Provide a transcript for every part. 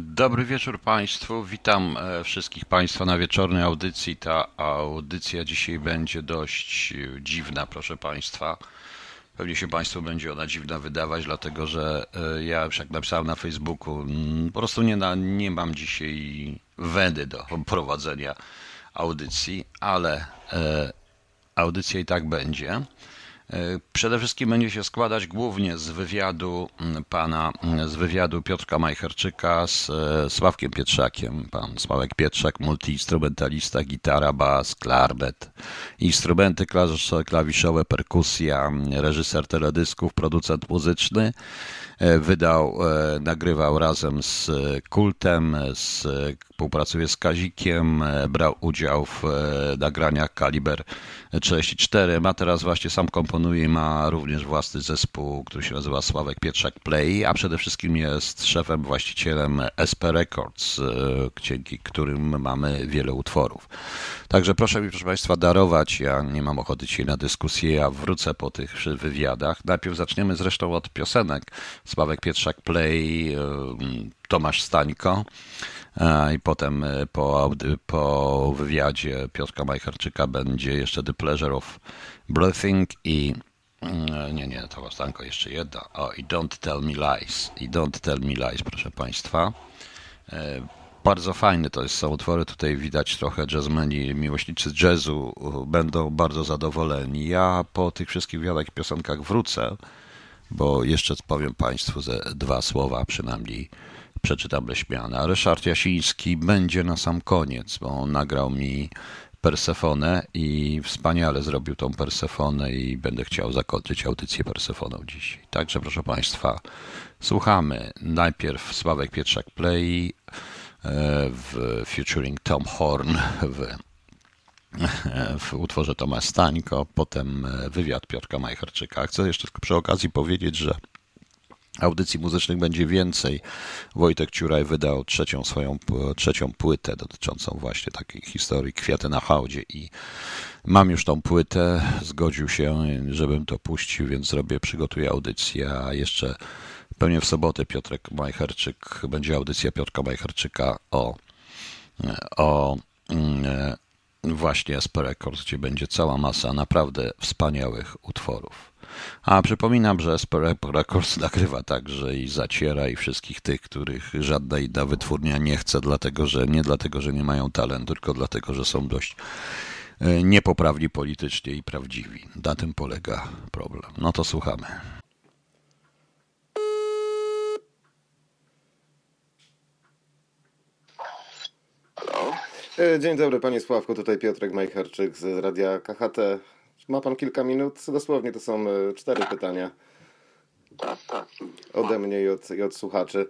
Dobry wieczór Państwu. Witam e, wszystkich Państwa na wieczornej audycji. Ta audycja dzisiaj będzie dość e, dziwna, proszę Państwa. Pewnie się Państwu będzie ona dziwna wydawać, dlatego że e, ja już jak napisałem na Facebooku, mm, po prostu nie, na, nie mam dzisiaj wedy do prowadzenia audycji, ale audycja i tak będzie. E, przede wszystkim będzie się składać głównie z wywiadu mm, pana, mm, z wywiadu Piotrka Majcherczyka z e, Sławkiem Pietrzakiem. Pan Sławek Pietrzak, multiinstrumentalista, gitara, bas, klarbet, instrumenty klawiszowe, perkusja, reżyser teledysków, producent muzyczny. E, wydał, nagrywał razem z Kultem, z, współpracuje z Kazikiem, brał udział w nagraniach Kaliber 34. Ma teraz właśnie sam komponuje, ma również własny zespół, który się nazywa Sławek Pietrzak Play, a przede wszystkim jest szefem, właścicielem SP Records, e, dzięki którym mamy wiele utworów. Także proszę mi, proszę Państwa, darować. Ja nie mam ochoty dzisiaj na dyskusję, ja wrócę po tych wywiadach. Najpierw zaczniemy zresztą od piosenek. Sławek Pietrzak Play, e, Tomasz Stańko. I potem e, po, po wywiadzie Piotrka Majcherczyka będzie jeszcze The Pleasure of Breathing i mm, nie, nie, to Stanko jeszcze jedna. O, i Don't Tell Me Lies. I Don't Tell Me Lies, proszę Państwa. E, bardzo fajne to są utwory. Tutaj widać trochę jazzmeni, miłośnicy jazzu będą bardzo zadowoleni. Ja po tych wszystkich wielkich piosenkach wrócę, bo jeszcze powiem Państwu ze dwa słowa przynajmniej przeczytam Leśmiana. Ryszard Jasiński będzie na sam koniec, bo on nagrał mi Persefonę i wspaniale zrobił tą Persefonę i będę chciał zakończyć audycję Persefoną dzisiaj. Także proszę Państwa, słuchamy najpierw Sławek Pietrzak Play e, w featuring Tom Horn w, w utworze Toma Stańko, potem wywiad Piotrka Majcherczyka. Chcę jeszcze tylko przy okazji powiedzieć, że Audycji muzycznych będzie więcej. Wojtek Ciuraj wydał trzecią swoją trzecią płytę dotyczącą właśnie takiej historii Kwiaty na hałdzie i mam już tą płytę, zgodził się, żebym to puścił, więc zrobię, przygotuję audycję, a jeszcze pewnie w sobotę Piotrek Majcherczyk, będzie audycja Piotrka Majcherczyka o, o mm, właśnie SP Records, gdzie będzie cała masa naprawdę wspaniałych utworów. A przypominam, że Spore Records nagrywa także i zaciera i wszystkich tych, których żadna inna wytwórnia nie chce, dlatego że nie dlatego, że nie mają talentu, tylko dlatego, że są dość e, niepoprawni politycznie i prawdziwi. Na tym polega problem. No to słuchamy. Halo? E, dzień dobry, panie Sławku, tutaj Piotrek Majcherczyk z radia KHT. Ma pan kilka minut? Dosłownie to są e, cztery pytania. Tak, tak. Ode mnie i od, i od słuchaczy.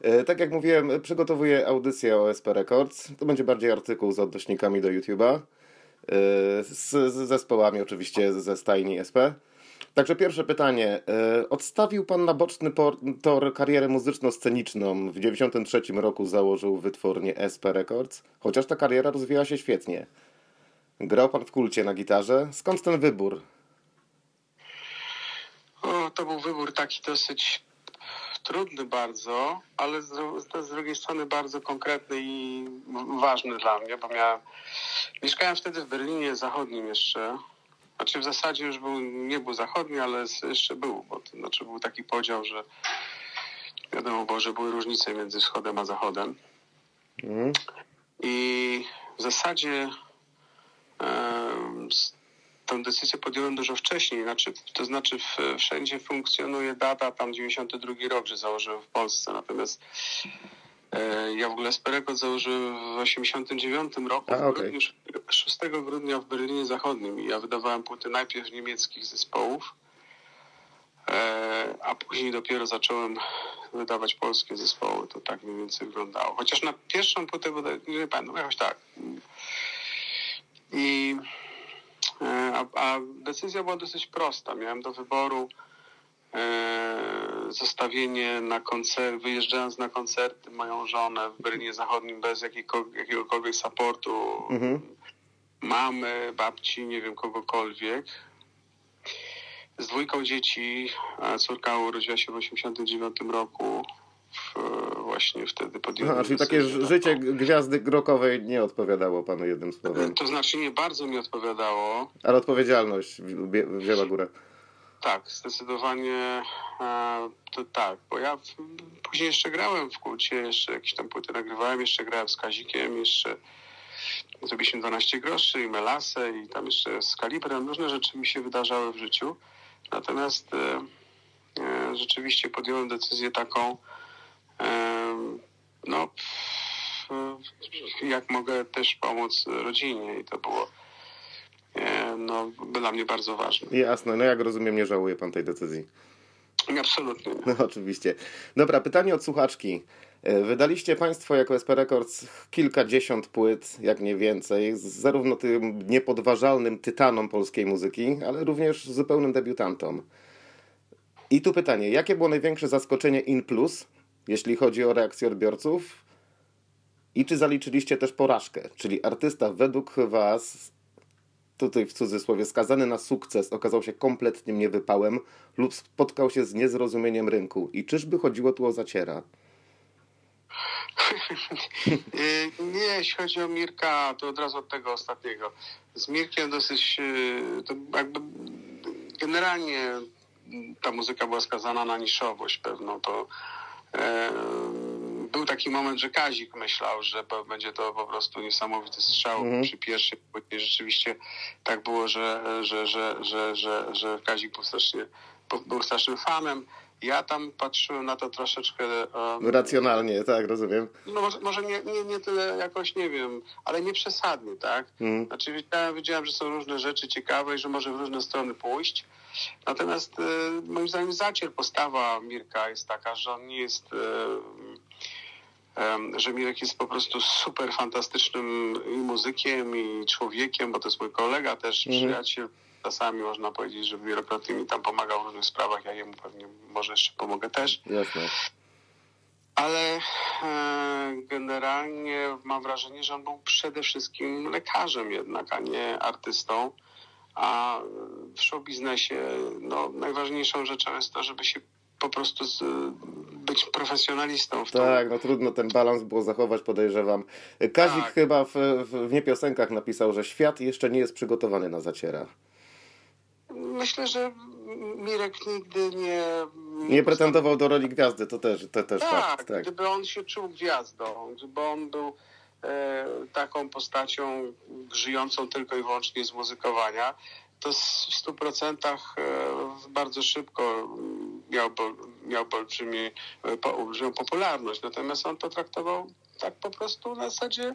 E, tak jak mówiłem, przygotowuję audycję o SP Records. To będzie bardziej artykuł z odnośnikami do YouTube'a. E, z, z zespołami oczywiście ze stajni SP. Także pierwsze pytanie. Odstawił pan na boczny tor karierę muzyczno-sceniczną. W 1993 roku założył wytwórnię SP Records, chociaż ta kariera rozwijała się świetnie. Grał pan w kulcie na gitarze. Skąd ten wybór? O, to był wybór taki dosyć trudny bardzo, ale z, z, drugiej strony bardzo konkretny i ważny dla mnie, bo miałem, mieszkałem wtedy w Berlinie Zachodnim jeszcze. Znaczy w zasadzie już był, nie był zachodni, ale jeszcze był, bo to znaczy był taki podział, że wiadomo było, że były różnice między wschodem a zachodem. Mm. I w zasadzie tę decyzję podjąłem dużo wcześniej, znaczy, to znaczy wszędzie funkcjonuje data, tam 92 rok, że założyłem w Polsce, natomiast e, ja w ogóle Spereko założyłem w 89 roku, A, okay. grudniu, 6 grudnia w Berlinie Zachodnim i ja wydawałem płyty najpierw niemieckich zespołów, e, a później dopiero zacząłem wydawać polskie zespoły, to tak mniej więcej wyglądało. Chociaż na pierwszą płytę, nie pamiętam, jakoś tak, i, e, a, a decyzja była dosyć prosta. Miałem do wyboru e, zostawienie na koncert, wyjeżdżając na koncerty moją żonę w Berlinie Zachodnim bez jakiegokolwiek supportu mhm. mamy, babci, nie wiem, kogokolwiek. Z dwójką dzieci, córka urodziła się w 89 roku właśnie wtedy podjąłem Aha, czyli takie taką. życie gwiazdy grokowej nie odpowiadało panu jednym słowem. To znaczy nie bardzo mi odpowiadało. Ale odpowiedzialność wzię- wzięła górę. Tak, zdecydowanie e, to tak, bo ja później jeszcze grałem w kulcie, jeszcze jakieś tam płyty nagrywałem, jeszcze grałem z Kazikiem, jeszcze zrobiliśmy 12 groszy i Melasę i tam jeszcze z Kalibrem, różne rzeczy mi się wydarzały w życiu. Natomiast e, e, rzeczywiście podjąłem decyzję taką, no jak mogę też pomóc rodzinie i to było e, no, dla mnie bardzo ważne. Jasne, no jak rozumiem, nie żałuje pan tej decyzji. Absolutnie. nie. No oczywiście. Dobra, pytanie od słuchaczki. E, Wydaliście Państwo jako SP Records kilkadziesiąt płyt, jak nie więcej, z zarówno tym niepodważalnym tytanom polskiej muzyki, ale również zupełnym debiutantom. I tu pytanie, jakie było największe zaskoczenie in plus, jeśli chodzi o reakcję odbiorców? I czy zaliczyliście też porażkę? Czyli artysta według Was, tutaj w cudzysłowie, skazany na sukces, okazał się kompletnym niewypałem lub spotkał się z niezrozumieniem rynku. I czyżby chodziło tu o zaciera? Nie, jeśli chodzi o Mirka, to od razu od tego ostatniego. Z Mirkiem dosyć, y, to jakby generalnie ta muzyka była skazana na niszowość pewną. To e, był taki moment, że Kazik myślał, że będzie to po prostu niesamowity strzał Mhm. przy pierwszej płycie. Rzeczywiście tak było, że, że, że, że, że, że Kazik był, strasznie, był strasznym fanem. Ja tam patrzyłem na to troszeczkę em, Racjonalnie, tak, rozumiem. no może, może nie, nie, nie tyle jakoś, nie wiem, ale nie przesadnie, tak? Mhm. Znaczy wiedziałem, wiedziałem, że są różne rzeczy ciekawe i że może w różne strony pójść. Natomiast e, moim zdaniem zacier postawa Mirka jest taka, że on nie jest... E, em, że Mirek jest po prostu super fantastycznym i muzykiem, i człowiekiem, bo to jest mój kolega też, Mhm. przyjaciel. Czasami można powiedzieć, że wielokrotnie mi tam pomagał w różnych sprawach, ja jemu pewnie może jeszcze pomogę też. Jasne. Ale e, generalnie mam wrażenie, że on był przede wszystkim lekarzem jednak, a nie artystą. A w show biznesie no, najważniejszą rzeczą jest to, żeby się po prostu z, być profesjonalistą w. Tak, no trudno ten balans było zachować, podejrzewam. Kazik Tak. chyba w, w, w niepiosenkach napisał, że świat jeszcze nie jest przygotowany na zaciera. Myślę, że Mirek nigdy nie... Nie pretendował do roli gwiazdy, to też, to też Tak, fakt. Tak. gdyby on się czuł gwiazdą, gdyby on był e, taką postacią żyjącą tylko i wyłącznie z muzykowania, to w stu procentach e, bardzo szybko miałby, miałby olbrzymi, e, olbrzymią popularność. Natomiast on to traktował tak po prostu na zasadzie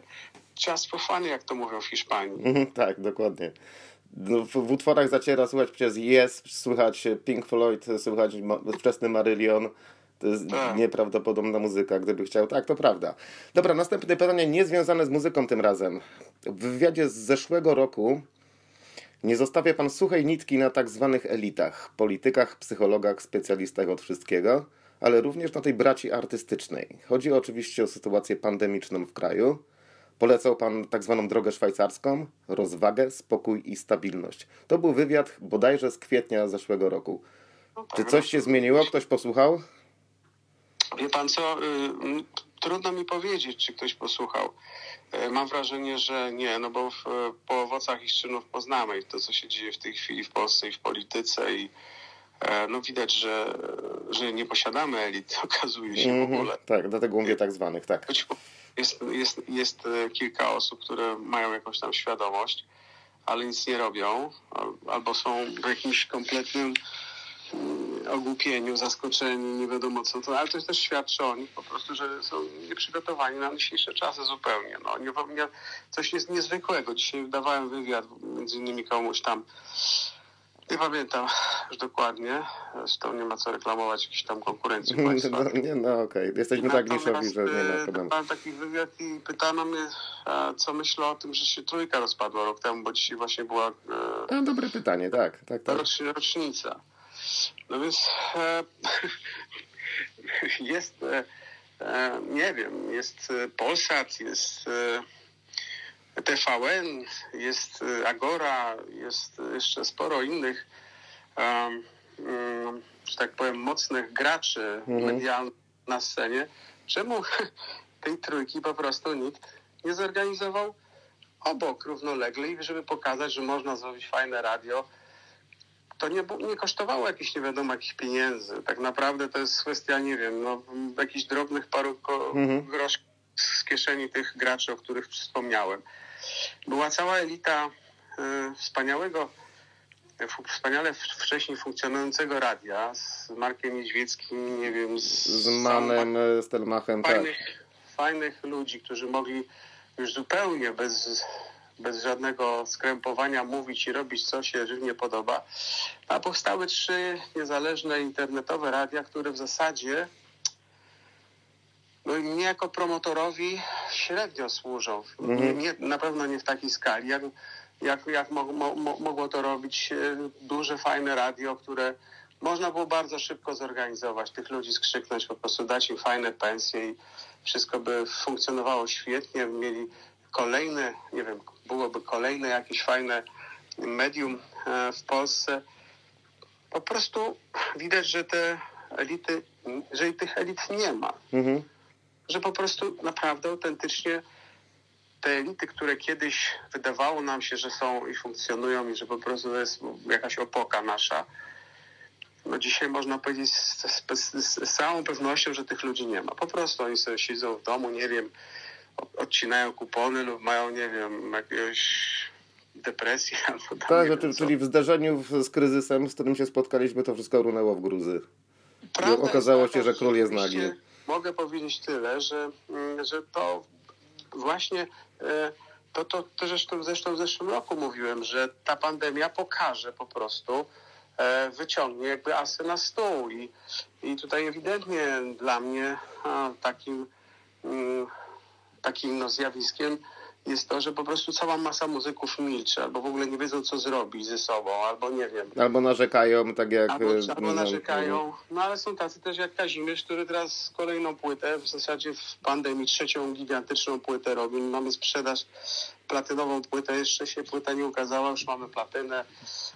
just for fun, jak to mówią w Hiszpanii. Mhm, tak, dokładnie. No, w, w utworach zaciera słychać przez Yes, słychać Pink Floyd, słychać wczesny Marillion. To jest Tak. nieprawdopodobna muzyka, gdyby chciał. Tak, to prawda. Dobra, następne pytanie, niezwiązane z muzyką tym razem. W wywiadzie z zeszłego roku nie zostawia pan suchej nitki na tak zwanych elitach, politykach, psychologach, specjalistach od wszystkiego, ale również na tej braci artystycznej. Chodzi oczywiście o sytuację pandemiczną w kraju. Polecał pan tak zwaną drogę szwajcarską, rozwagę, spokój i stabilność. To był wywiad bodajże z kwietnia zeszłego roku. Czy coś się zmieniło? Ktoś posłuchał? Wie pan co, y, trudno mi powiedzieć, czy ktoś posłuchał. Y, Mam wrażenie, że nie, no bo w, po owocach ich czynów poznamy i to, co się dzieje w tej chwili w Polsce i w polityce i e, no widać, że, że nie posiadamy elit, okazuje się w Mhm, ogóle. Tak, dlatego mówię tak zwanych, tak. Może Jest, jest, jest e, kilka osób, które mają jakąś tam świadomość, ale nic nie robią, al- albo są w jakimś kompletnym mm, ogłupieniu, zaskoczeni, nie wiadomo co to, ale to też świadczy o nich po prostu, że są nieprzygotowani na dzisiejsze czasy zupełnie. No, nie, coś jest niezwykłego. Dzisiaj dawałem wywiad między innymi komuś tam, nie pamiętam już dokładnie, zresztą nie ma co reklamować jakiejś tam konkurencji państwa. No, nie, no okej, jesteśmy tak niszowi, że nie ma e, problemu. Dawałem taki wywiad i pytano mnie, co myślę o tym, że się trójka rozpadła rok temu, bo dzisiaj właśnie była A, dobre pytanie, tak, tak, tak. rocz- rocznica. No więc e, jest, e, e, nie wiem, jest Polsat, jest e, TVN, jest e, Agora, jest jeszcze sporo innych, mm, że tak powiem, mocnych graczy Mhm. medialnych na scenie, czemu tej trójki po prostu nikt nie zorganizował obok równolegle i żeby pokazać, że można zrobić fajne radio. To nie, nie kosztowało jakichś nie wiadomo jakich pieniędzy. Tak naprawdę to jest kwestia, nie wiem, no, jakichś drobnych paru ko- Mhm. groszy z kieszeni tych graczy, o których wspomniałem. Była cała elita y, wspaniałego, wspaniale wcześniej funkcjonującego radia z Markiem Niedźwieckim, nie wiem, z, Z Manem, e, Stelmachem, tak. fajnych, fajnych ludzi, którzy mogli już zupełnie bez, bez żadnego skrępowania mówić i robić, co się żywnie podoba. A powstały trzy niezależne internetowe radia, które w zasadzie mnie jako promotorowi średnio służą. Nie, Mhm. nie, na pewno nie w takiej skali, jak, jak, jak mo, mo, mo- mogło to robić e, duże, fajne radio, które można było bardzo szybko zorganizować, tych ludzi skrzyknąć, po prostu dać im fajne pensje i wszystko by funkcjonowało świetnie, mieli kolejne, nie wiem, byłoby kolejne jakieś fajne medium e, w Polsce. Po prostu widać, że te elity, że i tych elit nie ma Mhm. Że po prostu naprawdę autentycznie te elity, które kiedyś wydawało nam się, że są i funkcjonują i że po prostu to jest jakaś opoka nasza, no dzisiaj można powiedzieć z, z, z, całą pewnością, że tych ludzi nie ma. Po prostu oni sobie siedzą w domu, nie wiem, odcinają kupony lub mają, nie wiem, jakiegoś depresję albo Tak, znaczy, wiem co. czyli w zderzeniu w- z kryzysem, z którym się spotkaliśmy, to wszystko runęło w gruzy. Prawda okazało się, że król jest nagi. Mogę powiedzieć tyle, że, mm, że to właśnie e, to, to, to zresztą, zresztą w zeszłym roku mówiłem, że ta pandemia pokaże po prostu, e, wyciągnie jakby asy na stół. I, i tutaj ewidentnie dla mnie takim mm, takim no, zjawiskiem jest to, że po prostu cała masa muzyków milczy, albo w ogóle nie wiedzą, co zrobić ze sobą, albo nie wiem, Albo narzekają, tak jak... Albo, e, albo no, narzekają, no ale są tacy też jak Kazimierz, który teraz kolejną płytę, w zasadzie w pandemii trzecią gigantyczną płytę robi. Mamy sprzedaż platynową płytę, jeszcze się płyta nie ukazała, już mamy platynę,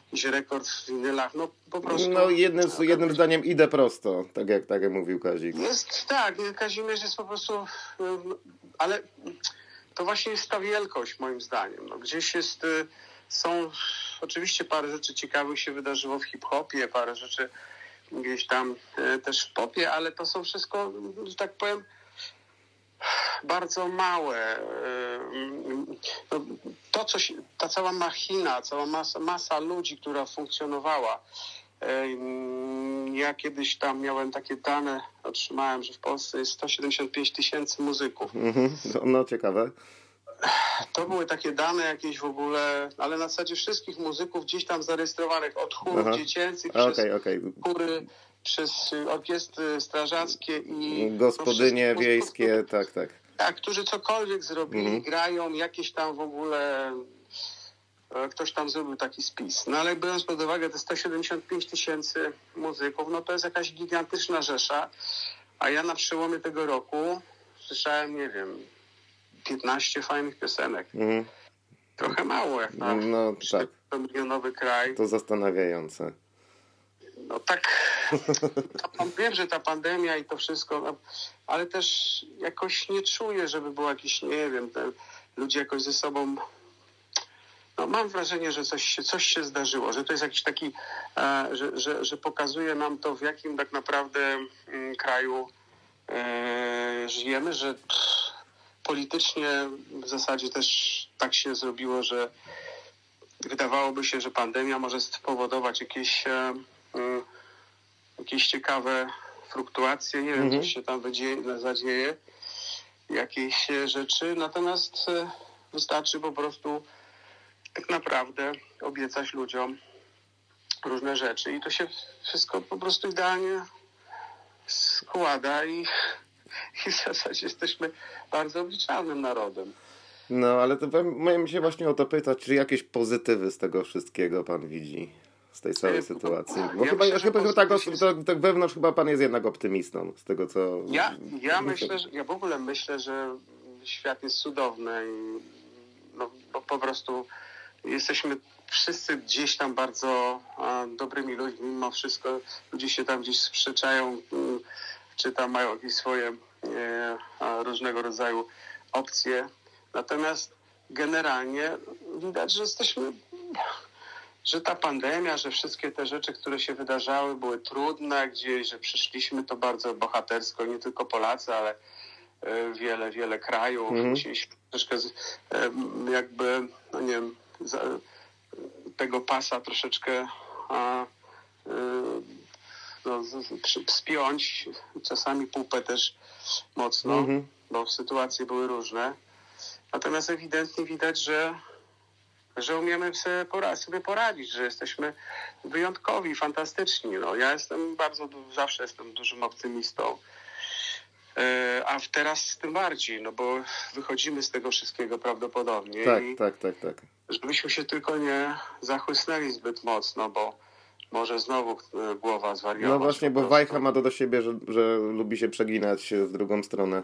jakiś rekord w winylach, no po prostu... No jednym, jednym zdaniem idę prosto, tak jak, tak jak mówił Kazik. Jest tak, Kazimierz jest po prostu, ale to właśnie jest ta wielkość moim zdaniem. No, gdzieś jest, y, są, oczywiście parę rzeczy ciekawych się wydarzyło w hip-hopie, parę rzeczy gdzieś tam y, też w popie, ale to są wszystko, że tak powiem, bardzo małe. y, no, To, co się, ta cała machina, cała masa, masa ludzi, która funkcjonowała. Ym, Ja kiedyś tam miałem takie dane, otrzymałem, że w Polsce jest 175 tysięcy muzyków. Mhm. No, ciekawe. To były takie dane jakieś w ogóle, ale na zasadzie wszystkich muzyków gdzieś tam zarejestrowanych, od chórów Aha. dziecięcych, przez okej. chóry, przez orkiestry strażackie i... Gospodynie no, wiejskie, tak, tak. tak, którzy cokolwiek zrobili, Mhm. grają, jakieś tam w ogóle ktoś tam zrobił taki spis. No ale biorąc pod uwagę te 175 tysięcy muzyków, no to jest jakaś gigantyczna rzesza, a ja na przełomie tego roku słyszałem, nie wiem, 15 fajnych piosenek. Mhm. Trochę mało jak na No tak, 400-milionowy kraj. to zastanawiające. No tak, ta, wiem, że ta pandemia i to wszystko, no, ale też jakoś nie czuję, żeby było jakiś, nie wiem, ludzie jakoś ze sobą. No, mam wrażenie, że coś się, coś się zdarzyło, że to jest jakiś taki, e, że, że, że pokazuje nam to, w jakim tak naprawdę mm, kraju e, żyjemy, że politycznie w zasadzie też tak się zrobiło, że wydawałoby się, że pandemia może spowodować jakieś, e, mm, jakieś ciekawe fluktuacje. Nie wiem, Mhm. co się tam wydzieje, zadzieje, jakieś rzeczy. Natomiast wystarczy po prostu tak naprawdę obiecać ludziom różne rzeczy i to się wszystko po prostu idealnie składa i, i w zasadzie jesteśmy bardzo obliczalnym narodem. No, ale to miałem się właśnie o to pytać, czy jakieś pozytywy z tego wszystkiego pan widzi? Z tej całej E, sytuacji. ja Bo chyba, myślę, chyba tak, tak, tak wewnątrz chyba pan jest jednak optymistą z tego, co... Ja, ja myślę, że ja w ogóle myślę, że świat jest cudowny i no, po prostu jesteśmy wszyscy gdzieś tam bardzo dobrymi ludźmi, mimo wszystko ludzie się tam gdzieś sprzeczają, mm, czy tam mają jakieś swoje różnego rodzaju opcje. Natomiast generalnie widać, że jesteśmy, że ta pandemia, że wszystkie te rzeczy, które się wydarzały, były trudne gdzieś, że przyszliśmy to bardzo bohatersko, nie tylko Polacy, ale e, wiele, wiele krajów. Mhm. Musieliśmy troszkę e, jakby, no nie wiem, tego pasa troszeczkę a, e, no, spiąć, czasami pupę też mocno, Mhm. bo sytuacje były różne. Natomiast ewidentnie widać, że, że umiemy sobie, pora- sobie poradzić, że jesteśmy wyjątkowi, fantastyczni. No, ja jestem bardzo, zawsze jestem dużym optymistą. E, A teraz tym bardziej, no bo wychodzimy z tego wszystkiego prawdopodobnie Tak, tak, tak, tak. żebyśmy się tylko nie zachłysnęli zbyt mocno, bo może znowu e, głowa zwariowała. No właśnie, bo Wajcha ma to do siebie, że, że lubi się przeginać w drugą stronę.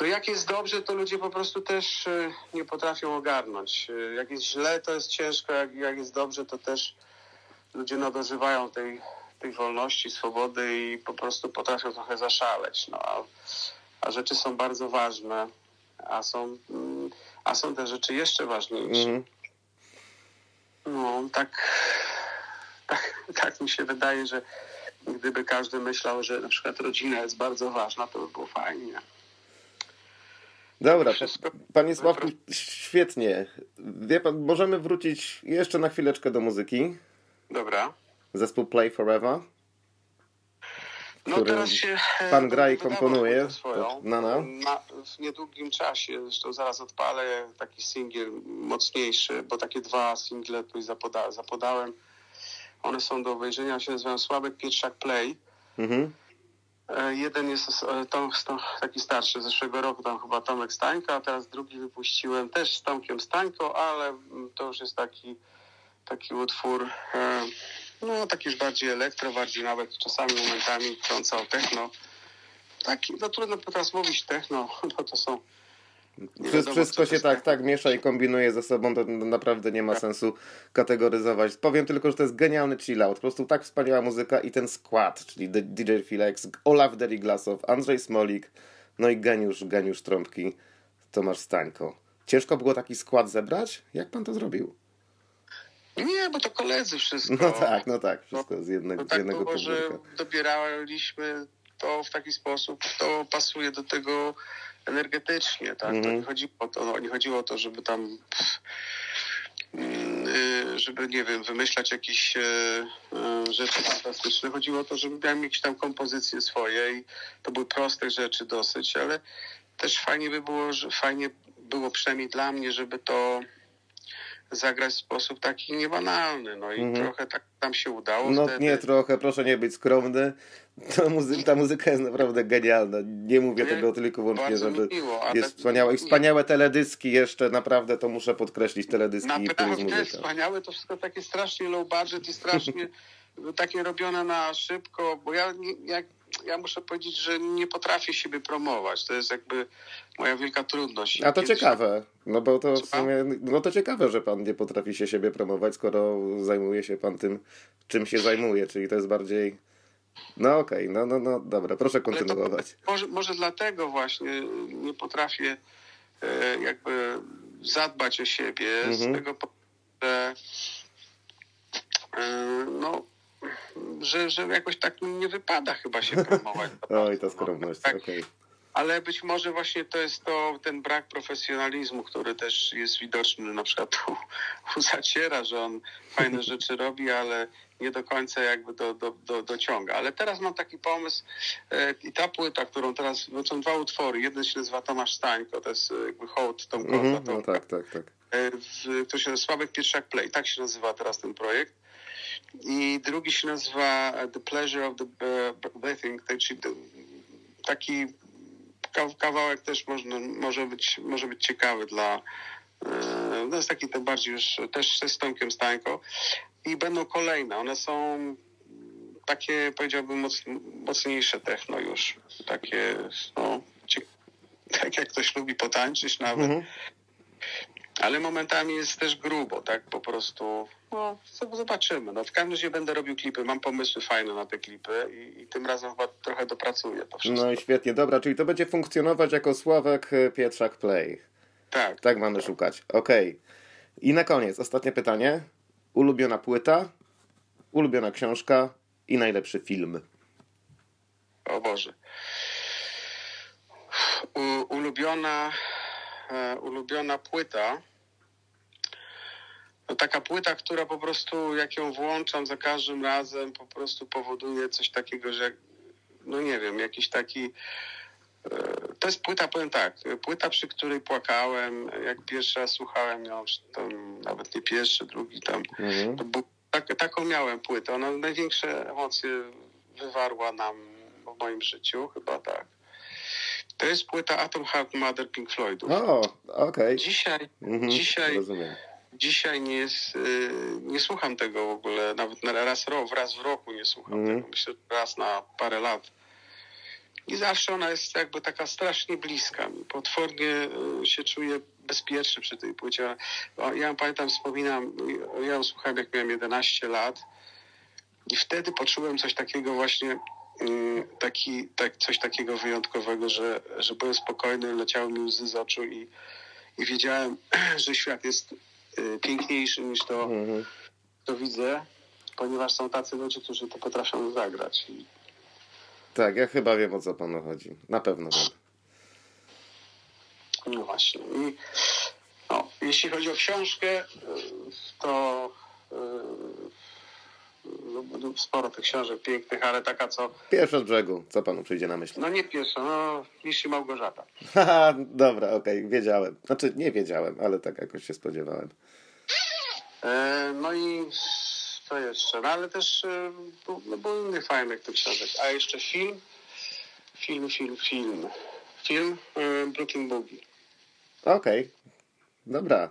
No jak jest dobrze, to ludzie po prostu też e, nie potrafią ogarnąć. Jak jest źle, to jest ciężko, jak, jak jest dobrze, to też ludzie nadużywają tej, tej wolności, swobody i po prostu potrafią trochę zaszaleć. No, a, a rzeczy są bardzo ważne, a są, mm, a są te rzeczy jeszcze ważniejsze. Mhm. No, tak, tak, tak mi się wydaje, że gdyby każdy myślał, że na przykład rodzina jest bardzo ważna, to by było fajnie. Dobra, Wszystko- panie Sławku, świetnie. Wie pan, możemy wrócić jeszcze na chwileczkę do muzyki. Dobra. Zespół Play Forever. No teraz się e, pan gra i komponuje. Swoją. No, no. Na, w niedługim czasie, zresztą zaraz odpalę taki singiel mocniejszy, bo takie dwa single tu zapoda, zapodałem. One są do obejrzenia, się nazywają Sławek Pietrzak Play. Mhm. E, Jeden jest e, Tom, Tom, taki starszy, z zeszłego roku, tam chyba Tomek Stańko, a teraz drugi wypuściłem też z Tomkiem Stańko, ale to już jest taki, taki utwór, e, no taki już bardziej elektro, bardziej nawet czasami momentami trącał techno. Taki, no trudno teraz mówić techno, bo to są... Wszystko, wiadomo, się tak, tak miesza i kombinuje ze sobą, to naprawdę nie ma sensu kategoryzować. Powiem tylko, że to jest genialny chillout. Po prostu tak wspaniała muzyka i ten skład, czyli DJ Filex, Olaf Deriglasow, Andrzej Smolik, no i geniusz, geniusz trąbki Tomasz Stańko. Ciężko było taki skład zebrać? Jak pan to zrobił? Nie, bo to koledzy wszystko. No tak, no tak, wszystko z jednego, No z tak jednego było, że dobieraliśmy to w taki sposób, to pasuje do tego energetycznie, tak? To Mhm. nie chodziło o to, no, nie chodziło o to, żeby tam pff, mm, y, żeby, nie wiem, wymyślać jakieś e, e, rzeczy fantastyczne. Chodziło o to, żeby miałem jakieś tam kompozycje swoje i to były proste rzeczy dosyć, ale też fajnie by było, że fajnie było przynajmniej dla mnie, żeby to zagrać w sposób taki niebanalny. No i Mhm. trochę tak nam się udało No wtedy. nie trochę, proszę nie być skromny. To muzy- ta muzyka jest naprawdę genialna. Nie mówię Nie, tego tylko i wyłącznie, żeby... mi miło, Jest wspaniałe. I wspaniałe teledyski jeszcze, naprawdę to muszę podkreślić, teledyski i plus Naprawdę wspaniałe, to wszystko takie strasznie low budget i strasznie takie robione na szybko, bo ja, nie, ja, muszę powiedzieć, że nie potrafię siebie promować. To jest jakby moja wielka trudność. A to Kiedyś- ciekawe, no bo to w sumie, no to ciekawe, że pan nie potrafi się siebie promować, skoro zajmuje się pan tym, czym się zajmuje, czyli to jest bardziej... No okej, no, no, no, dobra, proszę Ale to kontynuować. Może, może dlatego właśnie nie potrafię e, jakby zadbać o siebie z Mhm. tego powodu, że e, no że, że jakoś tak mi nie wypada chyba się promować. Oj, ta No, skromność, tak, okej. Ale być może właśnie to jest to ten brak profesjonalizmu, który też jest widoczny na przykład u, u Zaciera, że on fajne rzeczy robi, ale nie do końca jakby do, do, do, dociąga. Ale teraz mam taki pomysł e, i ta płyta, którą teraz, bo są dwa utwory. Jeden się nazywa Tomasz Stańko, to jest e, jakby hołd Tomkowi. Mhm, no tak, tak, tak. E, w- to się nazywa Sławek Pietrzak Play, tak się nazywa teraz ten projekt. I drugi się nazywa The Pleasure of the Breathing, to czyli taki ka- kawałek też można, może, być, może być ciekawy dla e, no jest taki to bardziej już też z Tomkiem Stańko. I będą kolejne, one są takie powiedziałbym moc, mocniejsze techno już, takie no, tak jak ktoś lubi potańczyć nawet, Mhm. Ale momentami jest też grubo, tak po prostu. No, zobaczymy. No, w każdym razie będę robił klipy, mam pomysły fajne na te klipy i, i tym razem chyba trochę dopracuję to wszystko. No i świetnie, dobra, czyli to będzie funkcjonować jako Sławek e, Pietrzak Play. Tak. Tak mamy szukać. Okej. I na koniec, ostatnie pytanie. Ulubiona płyta, ulubiona książka i najlepszy film. O Boże. U, ulubiona, e, ulubiona płyta. No taka płyta, która po prostu jak ją włączam za każdym razem po prostu powoduje coś takiego, że no nie wiem, jakiś taki e, to jest płyta, powiem tak, płyta, przy której płakałem, jak pierwszy raz słuchałem ją, tam nawet nie pierwszy, drugi tam, Mhm. to tak, taką miałem płytę. Ona największe emocje wywarła nam w moim życiu, chyba tak. To jest płyta Atom Heart Mother Pink Floydów. O, okej. Dzisiaj, Mhm, dzisiaj, Rozumiem. Dzisiaj nie, y, nie słucham tego w ogóle, nawet na raz, raz w roku nie słucham Mhm. tego. Myślę, raz na parę lat. I zawsze ona jest jakby taka strasznie bliska mi. Potwornie y, się czuję bezpieczny przy tej płycie. Ja pamiętam, wspominam, y, ja ją słuchałem jak miałem 11 lat i wtedy poczułem coś takiego właśnie, taki, tak, coś takiego wyjątkowego, że, że byłem spokojny, leciały mi łzy z oczu i, i wiedziałem, że świat jest piękniejszy niż to, Mhm. to widzę, ponieważ są tacy ludzie, którzy to potrafią zagrać. Tak, ja chyba wiem o co panu chodzi. Na pewno wiem. No właśnie. I, no, jeśli chodzi o książkę, y, to y, sporo tych książek pięknych, ale taka co, Pierwsza z brzegu, co panu przyjdzie na myśl? no nie pierwsza, no Mistrz Małgorzata. Dobra, okej, wiedziałem. Znaczy, nie wiedziałem, ale tak jakoś się spodziewałem. E, no i co jeszcze? No ale też e, bu- no, było innych fajnych tych książek. A jeszcze film, film, film, film. Film e, Brooklyn Boogie. Okej, dobra.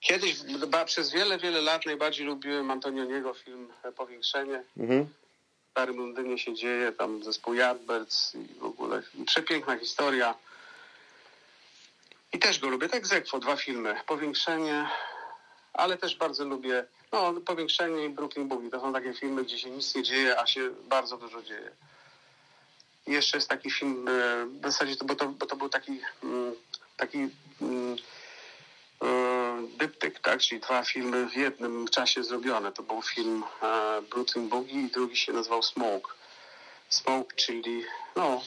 Kiedyś, ba, przez wiele, wiele lat najbardziej lubiłem Antonioniego film Powiększenie. Mhm. W Starym Londynie się dzieje, tam zespół Yardbirds i w ogóle przepiękna historia. I też go lubię, tak zekwo, dwa filmy. Powiększenie, ale też bardzo lubię, no Powiększenie i Brooklyn Boogie. To są takie filmy, gdzie się nic nie dzieje, a się bardzo dużo dzieje. I jeszcze jest taki film, e, w zasadzie, to, bo, to, bo to był taki, mm, taki mm, dyptyk, tak? Czyli dwa filmy w jednym czasie zrobione. To był film e, Brooklyn Boogie i drugi się nazywał Smoke. Smoke, czyli no,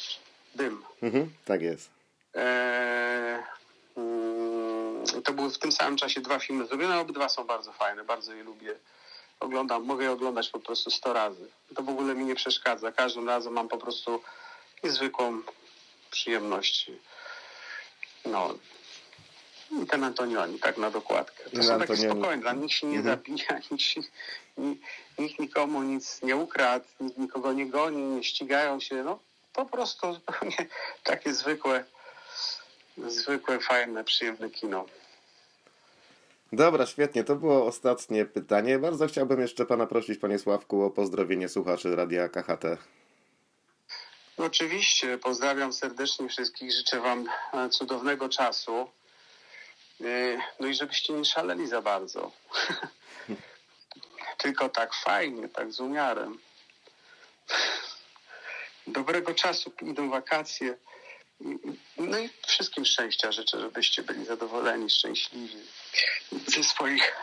dym. Mhm, tak jest. E, mm, to były w tym samym czasie dwa filmy zrobione, obydwa są bardzo fajne, bardzo je lubię. Oglądam, mogę je oglądać po prostu 100 razy. To w ogóle mi nie przeszkadza. Każdym razem mam po prostu niezwykłą przyjemność. No. I ten Antonioni, tak na dokładkę. To Ten są takie Antonioni. spokojne, dla nikt się nie Mhm. zabija, nikt, się, ni- nikt nikomu nic nie ukradł, nikt nikogo nie goni, nie ścigają się. No po prostu zupełnie takie zwykłe, zwykłe, fajne, przyjemne kino. Dobra, świetnie. To było ostatnie pytanie. Bardzo chciałbym jeszcze pana prosić, panie Sławku, o pozdrowienie słuchaczy Radia KHT. No Oczywiście, pozdrawiam serdecznie wszystkich, życzę Wam e, cudownego czasu. E, No i żebyście nie szaleli za bardzo. Tylko tak fajnie, tak z umiarem. Dobrego czasu, idą wakacje. No i wszystkim szczęścia życzę, żebyście byli zadowoleni, szczęśliwi ze swoich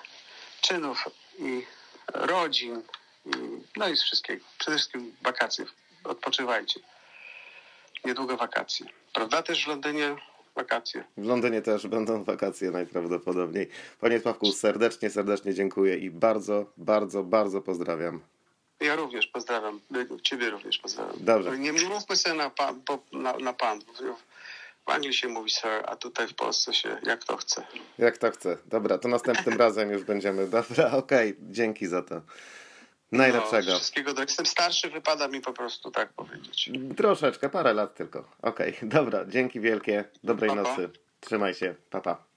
czynów i rodzin. No i z wszystkiego. Przede wszystkim wakacje. Odpoczywajcie. Niedługo wakacje. Prawda? Też w Londynie wakacje. W Londynie też będą wakacje najprawdopodobniej. Panie Sławku, serdecznie, serdecznie dziękuję i bardzo, bardzo, bardzo pozdrawiam. Ja również pozdrawiam. Ciebie również pozdrawiam. Dobrze. Nie, nie mówmy sobie na pan, bo, na, na pan. W Anglii się mówi sir, a tutaj w Polsce się jak to chce. Jak to chcę. Dobra, to następnym razem już będziemy. Dobra, okej, dzięki za to. Najlepszego. No, wszystkiego do... Jestem starszy, wypada mi po prostu tak powiedzieć. Troszeczkę, parę lat tylko. Okej, dobra, dzięki wielkie. Dobrej Pa, pa. nocy. Trzymaj się. Papa. Pa.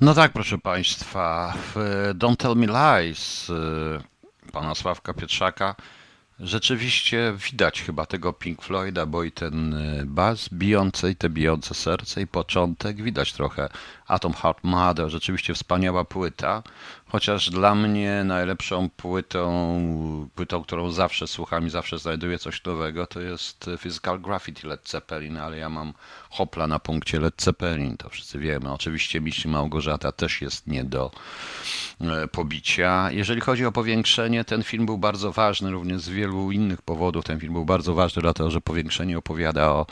No tak, proszę Państwa, Don't Tell Me Lies y, pana Sławka Pietrzaka Rzeczywiście widać chyba tego Pink Floyda, bo i ten y, bas bijący, i te bijące serce, i początek, widać trochę. Atom Heart Mother, rzeczywiście wspaniała płyta, chociaż dla mnie najlepszą płytą, płytą, którą zawsze słucham i zawsze znajduję coś nowego, to jest Physical Graffiti Led Zeppelin, ale ja mam hopla na punkcie Led Zeppelin, to wszyscy wiemy. Oczywiście Mistrz Małgorzata też jest nie do e, pobicia. Jeżeli chodzi o powiększenie, ten film był bardzo ważny również z wielu innych powodów. Ten film był bardzo ważny, dlatego że powiększenie opowiada o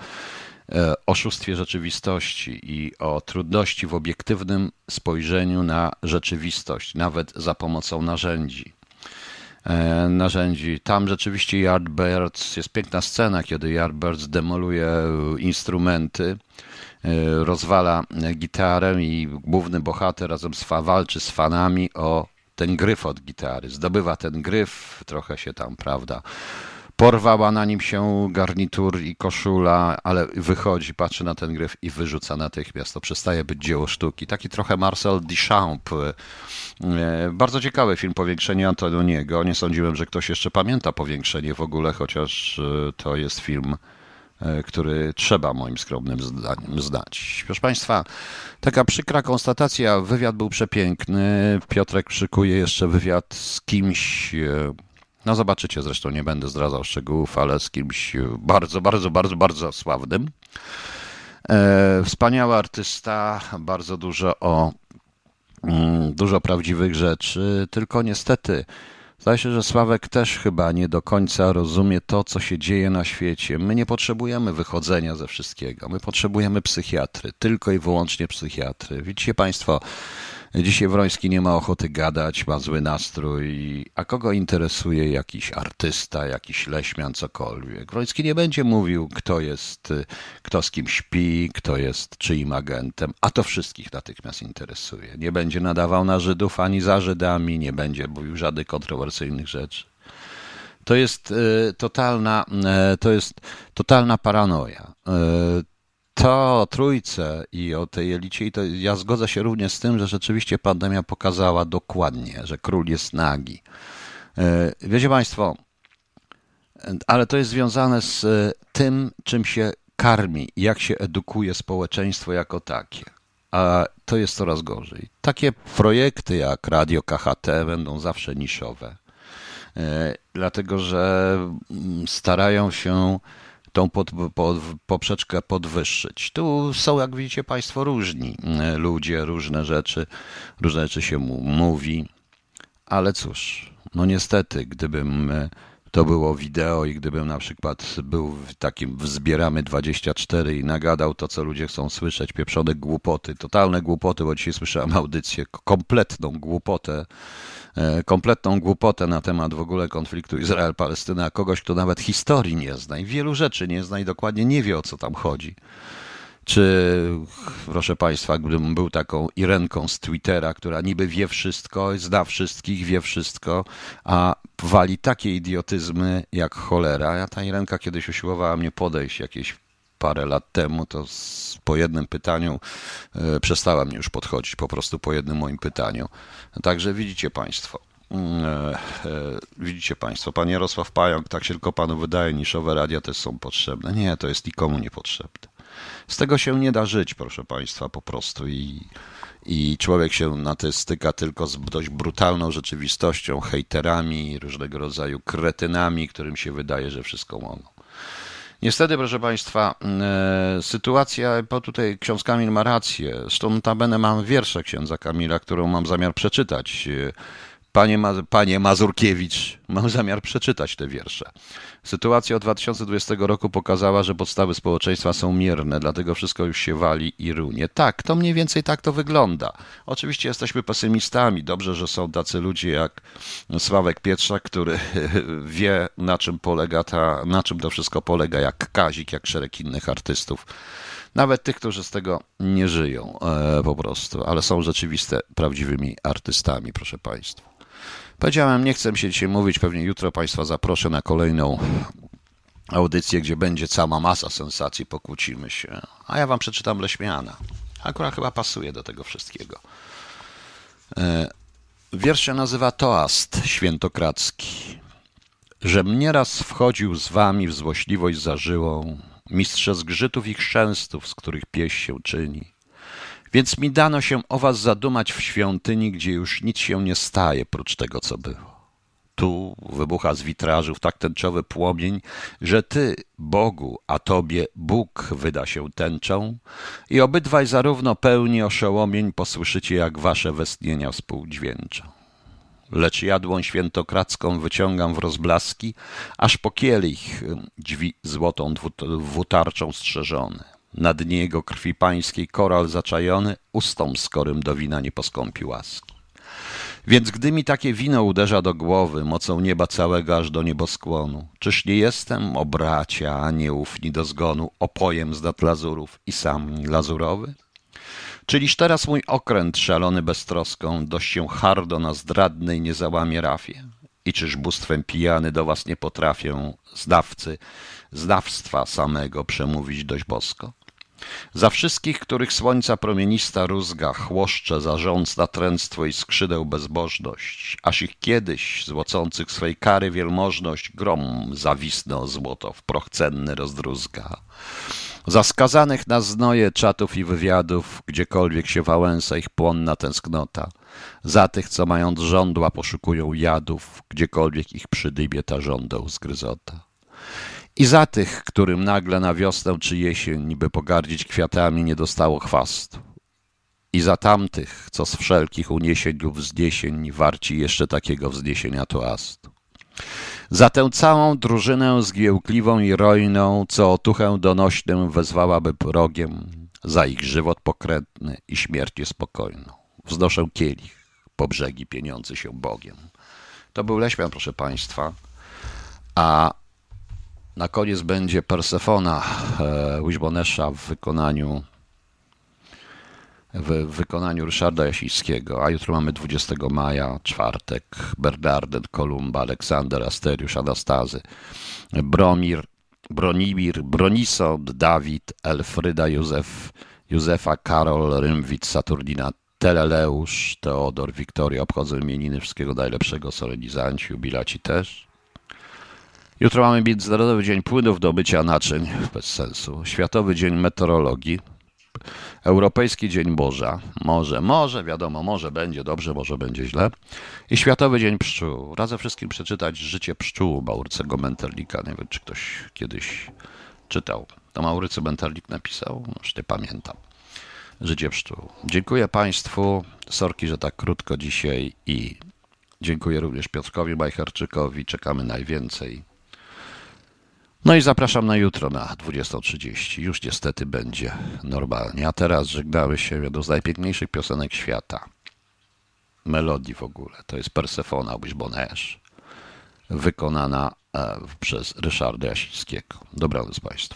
oszustwie rzeczywistości i o trudności w obiektywnym spojrzeniu na rzeczywistość, nawet za pomocą narzędzi. E, narzędzi. Tam rzeczywiście Yardbirds, jest piękna scena, kiedy Yardbirds demoluje instrumenty, e, rozwala gitarę i główny bohater razem z fa walczy z fanami o ten gryf od gitary. Zdobywa ten gryf, trochę się tam, prawda, Porwała na nim się garnitur i koszula, ale wychodzi, patrzy na ten gryf i wyrzuca natychmiast. To przestaje być dzieło sztuki. Taki trochę Marcel Duchamp. E, bardzo ciekawy film Powiększenie Antoniego. Nie sądziłem, że ktoś jeszcze pamięta Powiększenie w ogóle, chociaż e, to jest film, e, który trzeba moim skromnym zdaniem znać. Proszę Państwa, taka przykra konstatacja. Wywiad był przepiękny. Piotrek szykuje jeszcze wywiad z kimś no zobaczycie, zresztą nie będę zdradzał szczegółów, ale z kimś bardzo, bardzo, bardzo, bardzo sławnym. E, wspaniały artysta, bardzo dużo o mm, dużo prawdziwych rzeczy, tylko niestety zdaje się, że Sławek też chyba nie do końca rozumie to, co się dzieje na świecie. My nie potrzebujemy wychodzenia ze wszystkiego, my potrzebujemy psychiatry, tylko i wyłącznie psychiatry. Widzicie Państwo, Dzisiaj Wroński nie ma ochoty gadać, ma zły nastrój. A kogo interesuje jakiś artysta, jakiś leśmian, cokolwiek? Wroński nie będzie mówił, kto jest, kto z kim śpi, kto jest czyim agentem, a to wszystkich natychmiast interesuje. Nie będzie nadawał na Żydów ani za Żydami, nie będzie mówił żadnych kontrowersyjnych rzeczy. To jest e, totalna, e, to jest totalna paranoja. To o trójce i o tej elicie, i to ja zgodzę się również z tym, że rzeczywiście pandemia pokazała dokładnie, że król jest nagi. E, wiecie Państwo, ale to jest związane z e, tym, czym się karmi, jak się edukuje społeczeństwo jako takie. A to jest coraz gorzej. Takie projekty jak Radio KHT będą zawsze niszowe, e, dlatego że mm, starają się tą pod, pod, poprzeczkę podwyższyć. Tu są, jak widzicie Państwo, różni e, ludzie, różne rzeczy, różne rzeczy się mu mówi, ale cóż, no niestety, gdybym e, to było wideo i gdybym na przykład był w takim wzbieramy 24 i nagadał to, co ludzie chcą słyszeć, pieprzone głupoty, totalne głupoty, bo dzisiaj słyszałem audycję, kompletną głupotę, E, kompletną głupotę na temat w ogóle konfliktu Izrael-Palestyna, kogoś, kto nawet historii nie zna i wielu rzeczy nie zna i dokładnie nie wie, o co tam chodzi. Czy, proszę Państwa, gdybym był taką Irenką z Twittera, która niby wie wszystko, zna wszystkich, wie wszystko, a wali takie idiotyzmy jak cholera. Ja ta Irenka kiedyś usiłowała mnie podejść jakieś parę lat temu, to z, po jednym pytaniu e, przestała mnie już podchodzić, po prostu po jednym moim pytaniu. Także widzicie Państwo. Mm, e, e, widzicie Państwo, pan Jarosław Pająk, tak się tylko panu wydaje, niszowe radia też są potrzebne. Nie, to jest nikomu niepotrzebne. Z tego się nie da żyć, proszę Państwa, po prostu i, i człowiek się na to styka tylko z dość brutalną rzeczywistością, hejterami, różnego rodzaju kretynami, którym się wydaje, że wszystko mogą. Niestety, proszę Państwa, e, sytuacja, bo tutaj ksiądz Kamil ma rację, zresztą notabene mam wiersze księdza Kamila, którą mam zamiar przeczytać. Panie, Ma Panie Mazurkiewicz, mam zamiar przeczytać te wiersze. Sytuacja od 2020 roku pokazała, że podstawy społeczeństwa są mierne, dlatego wszystko już się wali i runie. Tak, to mniej więcej tak to wygląda. Oczywiście jesteśmy pesymistami. Dobrze, że są tacy ludzie jak Sławek Pietrzak, który wie, na czym polega ta, na czym to wszystko polega, jak Kazik, jak szereg innych artystów. Nawet tych, którzy z tego nie żyją e, po prostu, ale są rzeczywiste, prawdziwymi artystami, proszę Państwa. Powiedziałem, nie chcę się dzisiaj mówić, pewnie jutro Państwa zaproszę na kolejną audycję, gdzie będzie cała masa sensacji, pokłócimy się. A ja Wam przeczytam Leśmiana. Akurat chyba pasuje do tego wszystkiego. E, wiersz się nazywa Toast Świętokradzki. żem nieraz wchodził z wami w złośliwość zażyłą, mistrze zgrzytów i chrzęstów, z których pieś się czyni. Więc mi dano się o was zadumać w świątyni, gdzie już nic się nie staje, prócz tego, co było. Tu wybucha z witrażów tak tęczowy płomień, że ty, Bogu, a tobie Bóg wyda się tęczą i obydwaj zarówno pełni oszołomień posłyszycie, jak wasze westnienia współdźwięczą. Lecz jadłą świętokradzką wyciągam w rozblaski, aż po kielich drzwi złotą dwutarczą strzeżony. Na dnie jego krwi pańskiej koral zaczajony, ustom skorym do wina nie poskąpi łaski. Więc gdy mi takie wino uderza do głowy, mocą nieba całego aż do nieboskłonu, czyż nie jestem, o bracia, aniołów do zgonu, opojem z dat lazurów i sam lazurowy? Czyliż teraz mój okręt szalony beztroską dość się hardo na zdradnej nie załamie rafie? I czyż bóstwem pijany do was nie potrafię, zdawcy, zdawstwa samego przemówić dość bosko? Za wszystkich, których słońca promienista rózga chłoszcze zarząd natręctwo i skrzydeł bezbożność, aż ich kiedyś, złocących swej kary wielmożność, grom zawisnę o złoto w proch cenny rozdruzga. Za skazanych na znoje czatów i wywiadów, gdziekolwiek się wałęsa ich płonna tęsknota, za tych, co mając żądła poszukują jadów, gdziekolwiek ich przydybie ta żądeł zgryzota. I za tych, którym nagle na wiosnę czy jesień, by pogardzić kwiatami, nie dostało chwastu. I za tamtych, co z wszelkich uniesień lub wzniesień warci jeszcze takiego wzniesienia toastu. Za tę całą drużynę zgiełkliwą i rojną, co otuchę donośnym wezwałaby progiem, za ich żywot pokrętny i śmierć spokojną. Wznoszę kielich, po brzegi pieniądzy się Bogiem. To był Leśmian, proszę Państwa. A na koniec będzie Persefona e, Wishbonesha w wykonaniu w wykonaniu Ryszarda Jasińskiego, a jutro mamy 20 maja, czwartek, Bernarden, Kolumba, Aleksander, Asteriusz, Anastazy, Bromir, Bronimir, Bronisond, Dawid, Elfryda, Józef, Józefa, Karol, Rymwit, Saturnina, Teleleusz, Teodor, Wiktoria obchodzą imieniny wszystkiego najlepszego, solenizanci, jubilaci też. Jutro mamy Międzynarodowy Dzień Płynów do mycia naczyń, bez sensu. Światowy Dzień Meteorologii. Europejski Dzień Morza. Może, może, wiadomo, może będzie dobrze, może będzie źle. I Światowy Dzień Pszczół. Radzę wszystkim przeczytać Życie pszczół Maurycego Menterlika. Nie wiem, czy ktoś kiedyś czytał. To Maurycy Menterlik napisał, już nie pamiętam. Życie pszczół. Dziękuję Państwu. Sorki, że tak krótko dzisiaj i dziękuję również Piotrkowi Majcherczykowi. Czekamy najwięcej. No i zapraszam na jutro na 20.30. Już niestety będzie normalnie. A teraz żegnamy się jedną z najpiękniejszych piosenek świata. Melodii w ogóle. To jest Persefona Wishbone wykonana e, przez Ryszarda Jasińskiego. Dobranoc Państwu.